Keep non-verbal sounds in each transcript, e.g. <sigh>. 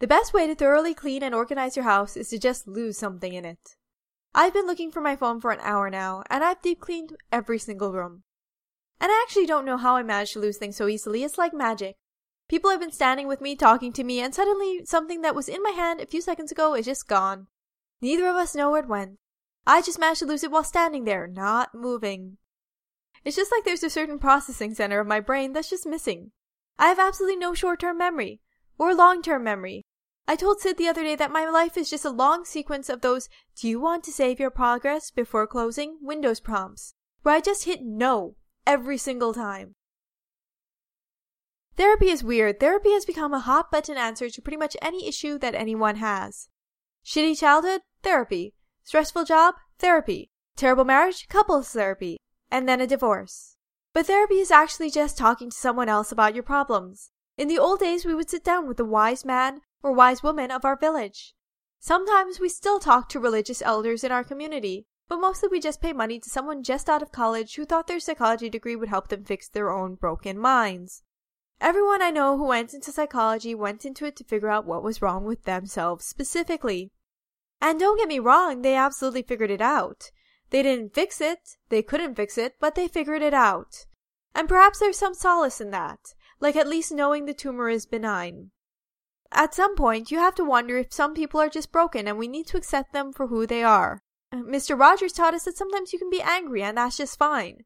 The best way to thoroughly clean and organize your house is to just lose something in it. I've been looking for my phone for an hour now, and I've deep cleaned every single room. And I actually don't know how I managed to lose things so easily. It's like magic. People have been standing with me, talking to me, and suddenly something that was in my hand a few seconds ago is just gone. Neither of us know where it went. I just managed to lose it while standing there, not moving. It's just like there's a certain processing center of my brain that's just missing. I have absolutely no short term memory, or long term memory. I told Sid the other day that my life is just a long sequence of those do you want to save your progress before closing Windows prompts, where I just hit no every single time. Therapy is weird. Therapy has become a hot button answer to pretty much any issue that anyone has. Shitty childhood? Therapy. Stressful job? Therapy. Terrible marriage? Couples therapy. And then a divorce. But therapy is actually just talking to someone else about your problems. In the old days, we would sit down with a wise man or wise women of our village. Sometimes we still talk to religious elders in our community, but mostly we just pay money to someone just out of college who thought their psychology degree would help them fix their own broken minds. Everyone I know who went into psychology went into it to figure out what was wrong with themselves specifically. And don't get me wrong, they absolutely figured it out. They didn't fix it, they couldn't fix it, but they figured it out. And perhaps there's some solace in that, like at least knowing the tumor is benign. At some point, you have to wonder if some people are just broken and we need to accept them for who they are. Mr. Rogers taught us that sometimes you can be angry and that's just fine.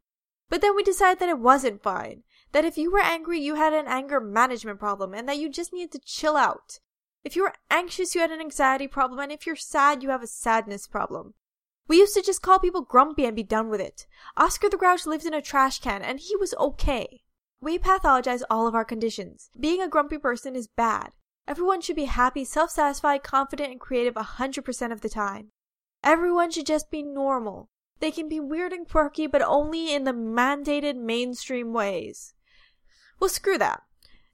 But then we decided that it wasn't fine, that if you were angry, you had an anger management problem and that you just needed to chill out. If you were anxious, you had an anxiety problem, and if you're sad, you have a sadness problem. We used to just call people grumpy and be done with it. Oscar the Grouch lived in a trash can, and he was okay. We pathologize all of our conditions. Being a grumpy person is bad. Everyone should be happy, self satisfied, confident, and creative 100% of the time. Everyone should just be normal. They can be weird and quirky, but only in the mandated mainstream ways. Well, screw that.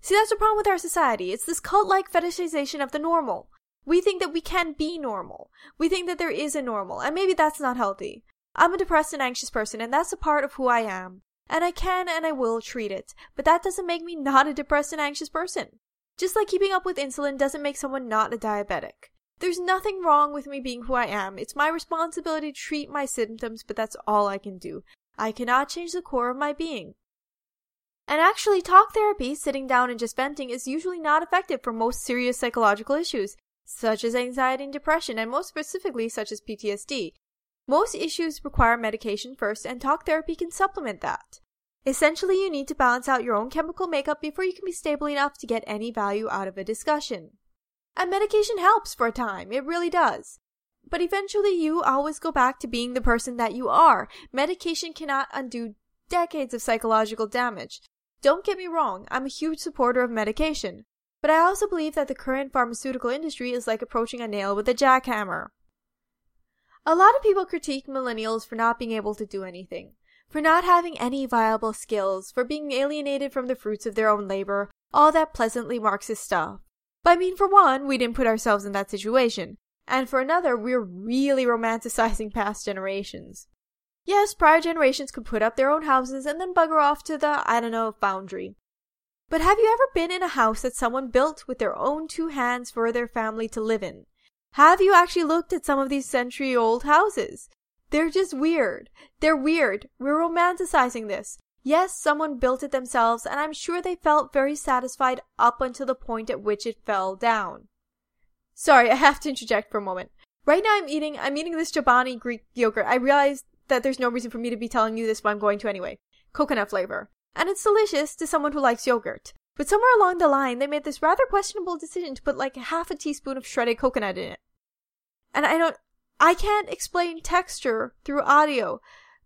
See, that's the problem with our society. It's this cult like fetishization of the normal. We think that we can be normal. We think that there is a normal, and maybe that's not healthy. I'm a depressed and anxious person, and that's a part of who I am. And I can and I will treat it, but that doesn't make me not a depressed and anxious person. Just like keeping up with insulin doesn't make someone not a diabetic. There's nothing wrong with me being who I am. It's my responsibility to treat my symptoms, but that's all I can do. I cannot change the core of my being. And actually, talk therapy, sitting down and just venting, is usually not effective for most serious psychological issues, such as anxiety and depression, and most specifically, such as PTSD. Most issues require medication first, and talk therapy can supplement that. Essentially, you need to balance out your own chemical makeup before you can be stable enough to get any value out of a discussion. And medication helps for a time, it really does. But eventually, you always go back to being the person that you are. Medication cannot undo decades of psychological damage. Don't get me wrong, I'm a huge supporter of medication, but I also believe that the current pharmaceutical industry is like approaching a nail with a jackhammer. A lot of people critique millennials for not being able to do anything, for not having any viable skills, for being alienated from the fruits of their own labor, all that pleasantly Marxist stuff. But I mean, for one, we didn't put ourselves in that situation, and for another, we're really romanticizing <laughs> past generations. Yes, prior generations could put up their own houses and then bugger off to the, I don't know, foundry. But have you ever been in a house that someone built with their own two hands for their family to live in? Have you actually looked at some of these century old houses? They're just weird. They're weird. We're romanticizing this. Yes, someone built it themselves, and I'm sure they felt very satisfied up until the point at which it fell down. Sorry, <laughs> I have to interject for a moment. Right now I'm eating I'm eating this Chobani Greek yogurt. I realize that there's no reason for me to be telling you this, but I'm going to anyway. Coconut flavor. And it's delicious to someone who likes yogurt. But somewhere along the line, they made this rather questionable decision to put like half a teaspoon of shredded coconut in it. And I don't, I can't explain texture through audio,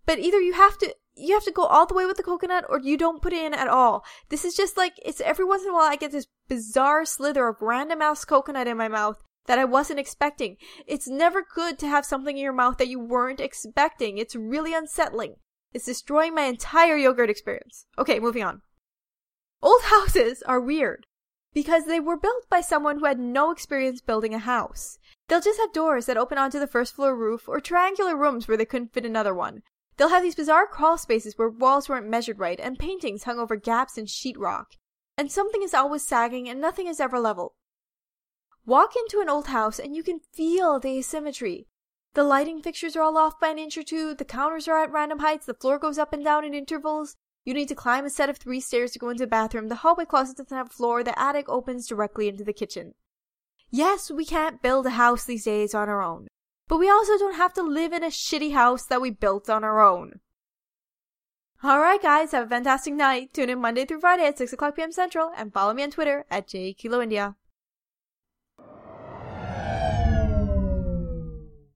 but either you have to, you have to go all the way with the coconut or you don't put it in at all. This is just like, it's every once in a while I get this bizarre slither of random ass coconut in my mouth that I wasn't expecting. It's never good to have something in your mouth that you weren't expecting. It's really unsettling. It's destroying my entire yogurt experience. Okay, moving on. Old houses are weird because they were built by someone who had no experience building a house. They'll just have doors that open onto the first floor roof or triangular rooms where they couldn't fit another one. They'll have these bizarre crawl spaces where walls weren't measured right and paintings hung over gaps in sheetrock. And something is always sagging and nothing is ever level. Walk into an old house and you can feel the asymmetry. The lighting fixtures are all off by an inch or two, the counters are at random heights, the floor goes up and down in intervals. You need to climb a set of three stairs to go into the bathroom, the hallway closet doesn't have a floor, the attic opens directly into the kitchen. Yes, we can't build a house these days on our own, but we also don't have to live in a shitty house that we built on our own. Alright guys, have a fantastic night. Tune in Monday through Friday at 6 o'clock p.m. Central and follow me on Twitter at jkiloindia.